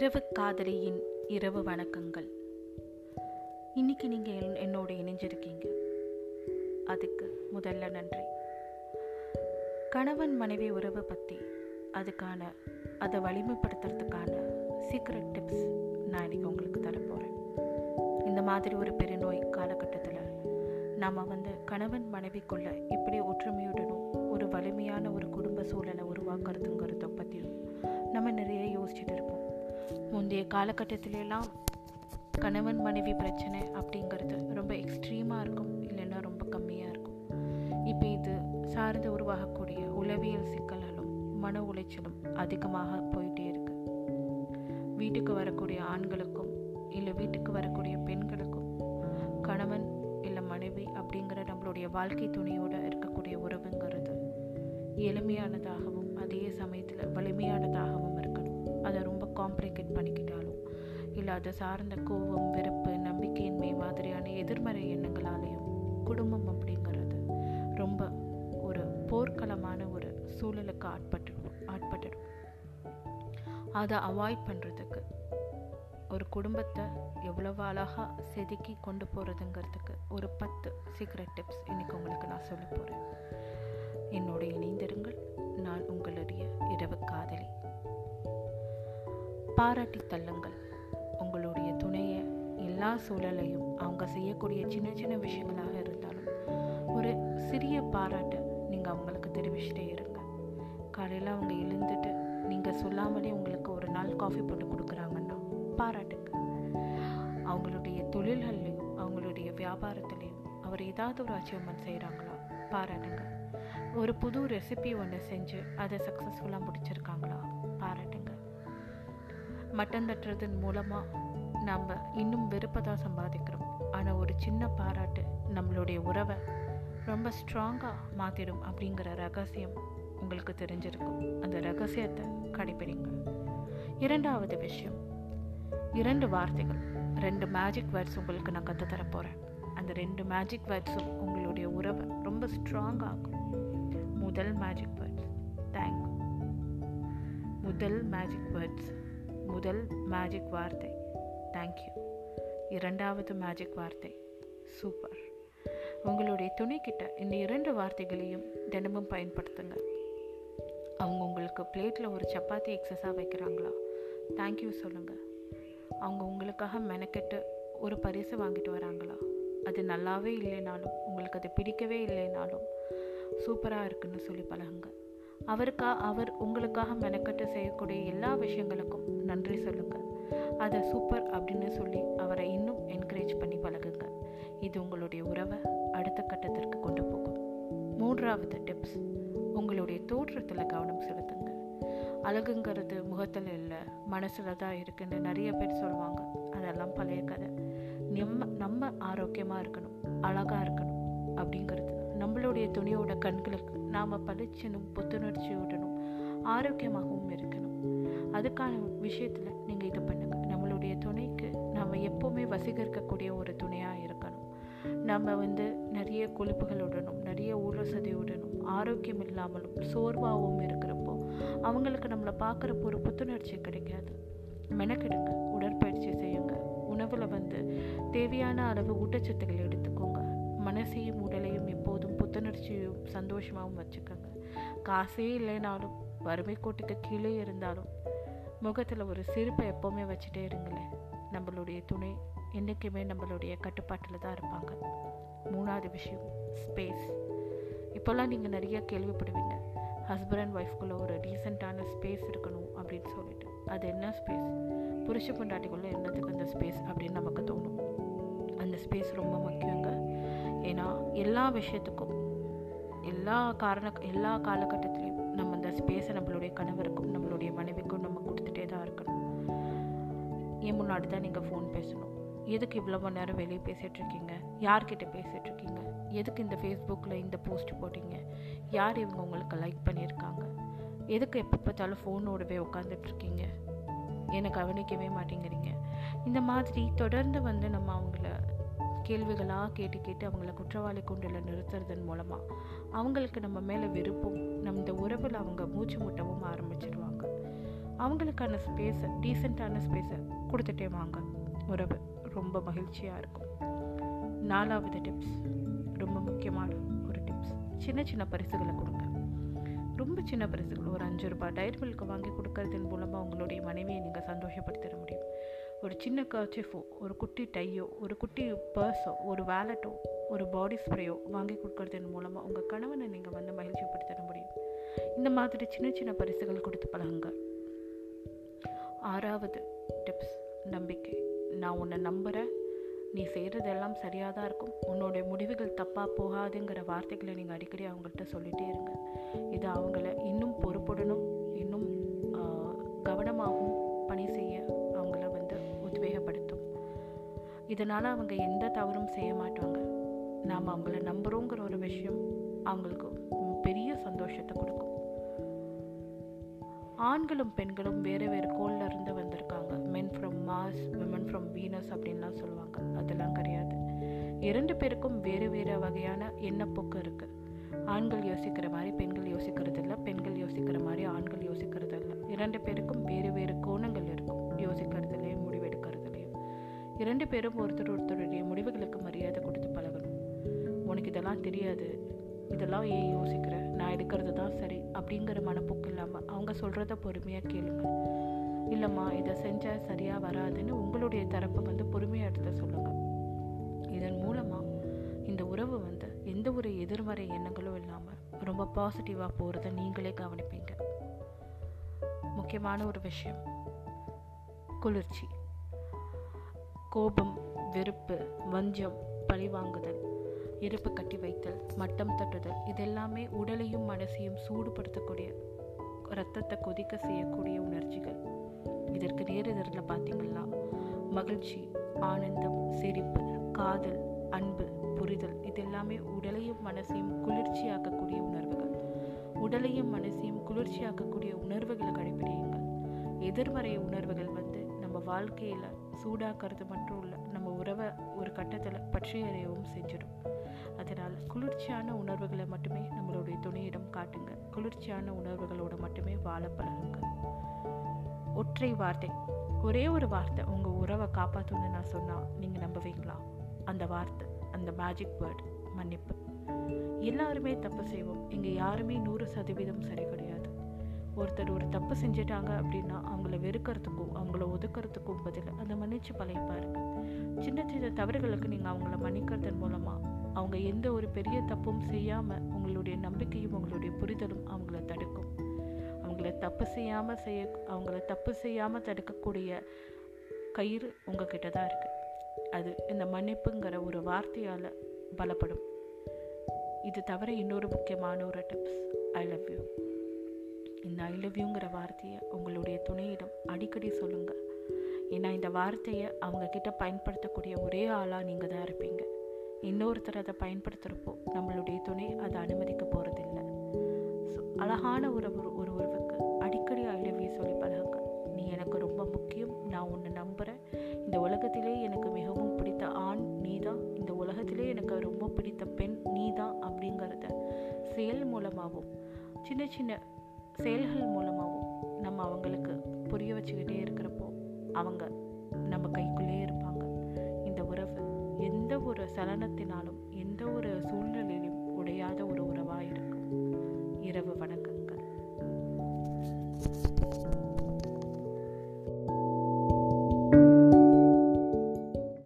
இரவு காதலியின் இரவு வணக்கங்கள். இன்னைக்கு நீங்கள் என்னோட இணைஞ்சிருக்கீங்க. அதுக்கு முதல்ல நன்றி. கணவன் மனைவி உறவை பற்றி அதுக்கான அதை வலிமைப்படுத்துறதுக்கான சீக்ரெட் டிப்ஸ் நான் இன்னைக்கு உங்களுக்கு தரப்போகிறேன் இந்த மாதிரி ஒரு பெருநோய் காலகட்டத்தில் நாம் வந்து கணவன் மனைவிக்குள்ள எப்படி ஒற்றுமையுடனும் ஒரு வலிமையான ஒரு குடும்ப சூழலை உருவாக்குறதுங்கிறத பற்றியும் நம்ம நிறைய யோசிச்சுட்டு முந்தைய காலகட்டத்திலெல்லாம் கணவன் மனைவி பிரச்சனை அப்படிங்கிறது ரொம்ப எக்ஸ்ட்ரீமாக இருக்கும் இல்லைன்னா ரொம்ப கம்மியாக இருக்கும். இப்போ இது சார்ந்து உருவாகக்கூடிய உளவியல் சிக்கல்களும் மன உளைச்சலும் அதிகமாக போயிட்டே இருக்கு. வீட்டுக்கு வரக்கூடிய ஆண்களுக்கும் இல்லை வீட்டுக்கு வரக்கூடிய பெண்களுக்கும் கணவன் இல்லை மனைவி அப்படிங்கிற நம்மளுடைய வாழ்க்கை துணையோடு இருக்கக்கூடிய உறவுங்கிறது எளிமையானதாகவும் அதே சமயத்தில் வலிமையானதாகவும் இருக்கணும். அதை ரொம்ப காம்ப்ளிகேட் பண்ணிக்கிட்டாலும். இல்லை அதை சார்ந்த கோபம் வெறுப்பு நம்பிக்கையின்மை மாதிரியான எதிர்மறை எண்ணங்களாலேயும் குடும்பம் அப்படிங்கிறது ரொம்ப ஒரு போர்க்களமான ஒரு சூழலுக்கு ஆட்பட்டு ஆட்பட்டுடும். அதை அவாய்ட் பண்ணுறதுக்கு ஒரு குடும்பத்தை எவ்வளவு அழகாக செதுக்கி கொண்டு போகிறதுங்கிறதுக்கு ஒரு பத்து சீக்ரெட் டிப்ஸ் இன்றைக்கி உங்களுக்கு நான் சொல்ல போகிறேன் என்னோட இணைந்திருங்கள். நான் உங்களுடைய பாராட்டி தள்ளுங்கள். உங்களுடைய துணையை எல்லா சூழலையும் அவங்க செய்யக்கூடிய சின்ன சின்ன விஷயங்களாக இருந்தாலும் ஒரு சிறிய பாராட்டை நீங்கள் அவங்களுக்கு தெரிவிச்சிட்டே இருங்க. காலையில் அவங்க எழுந்துட்டு நீங்கள் சொல்லாமலே உங்களுக்கு ஒரு நாள் காஃபி போட்டு கொடுக்குறாங்கன்னா பாராட்டுங்க. அவங்களுடைய தொழில்கள்லையும் அவங்களுடைய வியாபாரத்துலேயும் அவர் ஏதாவது ஒரு அச்சீவ்மெண்ட் செய்கிறாங்களா பாராட்டுங்க. ஒரு புது ரெசிபி ஒன்று செஞ்சு அதை சக்ஸஸ்ஃபுல்லாக முடிச்சிருக்காங்களா பாராட்டுங்க. மட்டன் தட்டுறதன் மூலமாக நம்ம இன்னும் வெறுப்பை தான் சம்பாதிக்கிறோம். ஆனால் ஒரு சின்ன பாராட்டு நம்மளுடைய உறவை ரொம்ப ஸ்ட்ராங்காக மாற்றிடும் அப்படிங்கிற ரகசியம் உங்களுக்கு தெரிஞ்சிருக்கும். அந்த ரகசியத்தை கடைபிடிங்க இரண்டாவது விஷயம் இரண்டு வார்த்தைகள் ரெண்டு மேஜிக் வேர்ட்ஸ் உங்களுக்கு நான் கற்றுத்தரப்போகிறேன் அந்த ரெண்டு மேஜிக் வேர்ட்ஸும் உங்களுடைய உறவை ரொம்ப ஸ்ட்ராங் ஆகும் முதல் மேஜிக் வேர்ட்ஸ் தேங்க் முதல் மேஜிக் வேர்ட்ஸ் முதல் மேஜிக் வார்த்தை. தேங்க்யூ இரண்டாவது மேஜிக் வார்த்தை. சூப்பர் உங்களுடைய துணைக்கிட்ட இந்த இரண்டு வார்த்தைகளையும் தினமும் பயன்படுத்துங்க அவங்க உங்களுக்கு பிளேட்டில் ஒரு சப்பாத்தி எக்ஸஸாக வைக்கிறாங்களா? தேங்க்யூ சொல்லுங்கள் அவங்க உங்களுக்காக மெனக்கெட்டு ஒரு பரிசு வாங்கிட்டு வராங்களா? அது நல்லாவே இல்லைனாலும் உங்களுக்கு அது பிடிக்கவே இல்லைனாலும் சூப்பராக இருக்குன்னு சொல்லி பழகுங்க. அவருக்கா அவர் உங்களுக்காக மெனக்கட்டு செய்யக்கூடிய எல்லா விஷயங்களுக்கும் நன்றி சொல்லுங்கள். அதை சூப்பர் அப்படின்னு சொல்லி அவரை இன்னும் என்கரேஜ் பண்ணி பழகுங்க. இது உங்களுடைய உறவை அடுத்த கட்டத்திற்கு கொண்டு போகும். மூன்றாவது டிப்ஸ் உங்களுடைய தோற்றத்தில் கவனம் செலுத்துங்க. அழகுங்கிறது முகத்தில் இல்லை மனசில் தான் இருக்குன்னு நிறைய பேர் சொல்லுவாங்க. அதெல்லாம் பழைய கதை. நம்ம நம்ம ஆரோக்கியமாக இருக்கணும் அழகாக இருக்கணும் அப்படிங்கிறது நம்மளுடைய துணியோட கண்களுக்கு நாம் பளிச்சனும் புத்துணர்ச்சியுடனும் ஆரோக்கியமாகவும் இருக்கணும். அதுக்கான விஷயத்தில் நீங்கள் இது பண்ணுங்கள் நம்மளுடைய துணைக்கு நாம் எப்போவுமே வசீகரிக்கக்கூடிய ஒரு துணையாக இருக்கணும். நம்ம வந்து நிறைய கொழுப்புகளுடனும் நிறைய ஊழசதியுடனும் ஆரோக்கியம் இல்லாமலும் சோர்வாகவும் இருக்கிறப்போ அவங்களுக்கு நம்மளை பார்க்குறப்போ ஒரு புத்துணர்ச்சி கிடைக்காது. மெனக்கெடுங்க. உடற்பயிற்சி செய்யுங்க. உணவில் வந்து தேவையான அளவு ஊட்டச்சத்துக்கள் எடுத்து மனசையும் உடலையும் எப்போதும் புத்துணர்ச்சியும் சந்தோஷமாகவும் வச்சுக்கோங்க. காசே இல்லைனாலும் வறுமை கோட்டுக்கு கீழே இருந்தாலும் முகத்தில் ஒரு சிரிப்பை எப்போவுமே வச்சுட்டே இருங்களேன். நம்மளுடைய துணை என்றைக்குமே நம்மளுடைய கட்டுப்பாட்டில் தான் இருப்பாங்க. மூணாவது விஷயம் ஸ்பேஸ் இப்போல்லாம் நீங்கள் நிறைய கேள்விப்படுவீங்க. ஹஸ்பண்ட் அண்ட் ஒய்ஃப்குள்ளே ஒரு ரீசெண்டான ஸ்பேஸ் இருக்கணும் அப்படின்னு சொல்லிட்டு. அது என்ன ஸ்பேஸ் புருஷ பொண்டாட்டிக்குள்ளே என்னத்துக்கு அந்த ஸ்பேஸ் அப்படின்னு நமக்கு தோணும்? அந்த ஸ்பேஸ் ரொம்ப முக்கியங்க. ஏன்னா எல்லா விஷயத்துக்கும் எல்லா காரண எல்லா காலகட்டத்திலையும் நம்ம இந்த ஸ்பேஸை நம்மளுடைய கணவருக்கும் நம்மளுடைய மனைவிக்கும் நம்ம கொடுத்துட்டே தான் இருக்கணும். என் முன்னாடி தான் நீங்கள் ஃபோன் பேசணும். எதுக்கு இவ்வளோ மணி நேரம் வெளியே பேசிகிட்ருக்கீங்க யார்கிட்ட பேசிகிட்ருக்கீங்க எதுக்கு இந்த ஃபேஸ்புக்கில் இந்த போஸ்ட் போட்டிங்க? யார் இவங்க உங்களுக்கு லைக் பண்ணியிருக்காங்க? எதுக்கு எப்போ பார்த்தாலும் ஃபோனோடவே உட்காந்துட்ருக்கீங்க என்னை கவனிக்கவே மாட்டேங்கிறீங்க. இந்த மாதிரி தொடர்ந்து வந்து நம்ம அவங்கள கேள்விகளாக கேட்டு கேட்டு அவங்கள குற்றவாளி கூண்டில் நிறுத்துறதன் மூலமாக அவங்களுக்கு நம்ம மேலே விருப்பம் நம்ம இந்த உறவில் அவங்க மூச்சு முட்டவும் ஆரம்பிச்சிடுவாங்க அவங்களுக்கான ஸ்பேஸை டீசெண்டான ஸ்பேஸை கொடுத்துட்டே வாங்க. உறவு ரொம்ப மகிழ்ச்சியாக இருக்கும். நாலாவது டிப்ஸ் ரொம்ப முக்கியமான ஒரு டிப்ஸ் சின்ன சின்ன பரிசுகளை கொடுங்க. ரொம்ப சின்ன பரிசுகள் ஒரு அஞ்சு ரூபாய் டயர் மில்க் வாங்கி கொடுக்கறதன் மூலமாக உங்களுடைய மனைவியை நீங்கள் சந்தோஷப்படுத்திட முடியும். ஒரு சின்ன கர்ச்சிஃபோ ஒரு குட்டி டையோ ஒரு குட்டி பர்ஸோ ஒரு வேலட்டோ ஒரு பாடி ஸ்ப்ரேயோ வாங்கி கொடுக்கறதன் மூலமாக உங்கள் கணவனை நீங்கள் வந்து மகிழ்ச்சிப்படுத்த முடியும். இந்த மாதிரி சின்ன சின்ன பரிசுகள் கொடுத்து பழகுங்க. ஆறாவது டிப்ஸ் நம்பிக்கை. நான் உன்னை நம்புகிறேன் நீ செய்கிறதெல்லாம் சரியாக தான் இருக்கும். உன்னோடைய முடிவுகள் தப்பாக போகாதுங்கிற வார்த்தைகளை நீங்கள் அடிக்கடி அவங்கள்ட்ட சொல்லிகிட்டே இருங்க. இது அவங்கள இன்னும் பொறுப்புடனும் இன்னும் கவனமாகவும் பணி செய்ய இதனால் அவங்க எந்த தவறும் செய்ய மாட்டாங்க. நாம் அவங்கள நம்புகிறோங்கிற ஒரு விஷயம் அவங்களுக்கு பெரிய சந்தோஷத்தை கொடுக்கும். ஆண்களும் பெண்களும் வேறு வேறு கோளில் இருந்து வந்திருக்காங்க. Men from Mars women from Venus அப்படின்லாம் சொல்லுவாங்க. அதெல்லாம் கிடையாது. இரண்டு பேருக்கும் வேறு வேறு வகையான எண்ணப்போக்கு இருக்குது ஆண்கள் யோசிக்கிற மாதிரி பெண்கள் யோசிக்கிறது இல்லை பெண்கள் யோசிக்கிற மாதிரி ஆண்கள் யோசிக்கிறது இல்லை இரண்டு பேருக்கும் வேறு வேறு இரண்டு பேரும் ஒருத்தர் ஒருத்தருடைய முடிவுகளுக்கு மரியாதை கொடுத்து பழகணும். உனக்கு இதெல்லாம் தெரியாது. இதெல்லாம் ஏன் யோசிக்கிற? நான் எடுக்கிறது தான் சரி அப்படிங்கிற மனப்போக்கு இல்லாமல் அவங்க சொல்கிறத பொறுமையாக கேளுங்க. இல்லைம்மா இதை செஞ்சால் சரியாக வராதுன்னு உங்களுடைய தரப்பை வந்து பொறுமையாக எடுத்து சொல்லுங்கள் இதன் மூலமாக இந்த உறவு வந்து எந்த ஒரு எதிர்மறை எண்ணங்களும் இல்லாமல் ரொம்ப பாசிட்டிவாக போகிறத நீங்களே கவனிப்பீங்க. முக்கியமான ஒரு விஷயம் குளிர்ச்சி. கோபம் வெறுப்பு வஞ்சம் பழிவாங்குதல் இருப்பு கட்டி வைத்தல் மட்டம் தட்டுதல் இதெல்லாமே உடலையும் மனசையும் சூடுபடுத்தக்கூடிய ரத்தத்தை கொதிக்க செய்யக்கூடிய உணர்ச்சிகள். இதற்கு நேரெதிரில் பார்த்தீங்கன்னா மகிழ்ச்சி ஆனந்தம் சிரிப்பு காதல் அன்பு புரிதல் இதெல்லாமே உடலையும் மனசையும் குளிர்ச்சியாக்கக்கூடிய உணர்வுகள். உடலையும் மனசையும் குளிர்ச்சியாக்கக்கூடிய உணர்வுகளை கடைபிடியுங்கள் எதிர்மறை உணர்வுகள் வந்து நம்ம வாழ்க்கையில் சூடாக்கிறது மட்டும் இல்லை நம்ம உறவை ஒரு கட்டத்தில் பற்றி அறியவும் செஞ்சிடும். அதனால் குளிர்ச்சியான உணர்வுகளை மட்டுமே நம்மளுடைய துணையிடம் காட்டுங்க. குளிர்ச்சியான உணர்வுகளோடு மட்டுமே வாழ பழகுங்க. ஒற்றை வார்த்தை. ஒரே ஒரு வார்த்தை உங்கள் உறவை காப்பாற்றணும்னு நான் சொன்னால் நீங்கள் நம்புவீங்களா? அந்த வார்த்தை அந்த மேஜிக் வேர்டு மன்னிப்பு. எல்லாருமே தப்பு செய்வோம். இங்கே யாருமே நூறு சதவீதம் சரி கிடையாது. ஒருத்தர் ஒரு தப்பு செஞ்சிட்டாங்க அப்படின்னா அவங்கள வெறுக்கிறதுக்கும் அவங்கள ஒதுக்கிறதுக்கும் பதில். அதை மன்னிச்சு பழைப்பாருங்க சின்ன சின்ன தவறுகளுக்கு நீங்கள் அவங்கள மன்னிக்கிறதன் மூலமாக அவங்க எந்த ஒரு பெரிய தப்பும் செய்யாமல் உங்களுடைய நம்பிக்கையும் உங்களுடைய புரிதலும் அவங்கள தடுக்கும். அவங்கள தப்பு செய்யாமல் செய்ய அவங்கள தப்பு செய்யாமல் தடுக்கக்கூடிய கயிறு உங்ககிட்ட தான் இருக்குது அது இந்த மன்னிப்புங்கிற ஒரு வார்த்தையால் பலப்படும். இது தவிர இன்னொரு முக்கியமான ஒரு டிப்ஸ் ஐ லவ் யூ இந்த ஐ வார்த்தையை உங்களுடைய துணையிடம் அடிக்கடி சொல்லுங்கள் ஏன்னா இந்த வார்த்தையை அவங்கக்கிட்ட பயன்படுத்தக்கூடிய ஒரே ஆளாக நீங்கள் தான் இருப்பீங்க. இன்னொருத்தர் அதை பயன்படுத்துகிறப்போ நம்மளுடைய துணை அதை அனுமதிக்க போகிறதில்ல ஸோ அழகான ஒரு ஒரு உறவுக்கு அடிக்கடி ஐ லவ் யூ சொல்லி பழகுங்க. நீ எனக்கு ரொம்ப முக்கியம். நான் உன்னை நம்புகிறேன் இந்த உலகத்திலே எனக்கு மிகவும் பிடித்த ஆண் நீ தான். இந்த உலகத்திலே எனக்கு ரொம்ப பிடித்த பெண் நீ தான் அப்படிங்கிறத செயல் மூலமாகவும் சின்ன சின்ன செயல்கள் மூலமாகவும் நம்ம அவங்களுக்கு புரிய வச்சுக்கிட்டே இருக்கிறப்போ அவங்க நம்ம கைக்குள்ளேயே இருப்பாங்க. இந்த உறவு எந்த ஒரு சலனத்தினாலும் எந்த ஒரு சூழ்நிலையிலும் உடையாத ஒரு உறவாக இருக்கும். இரவு வணக்கம்.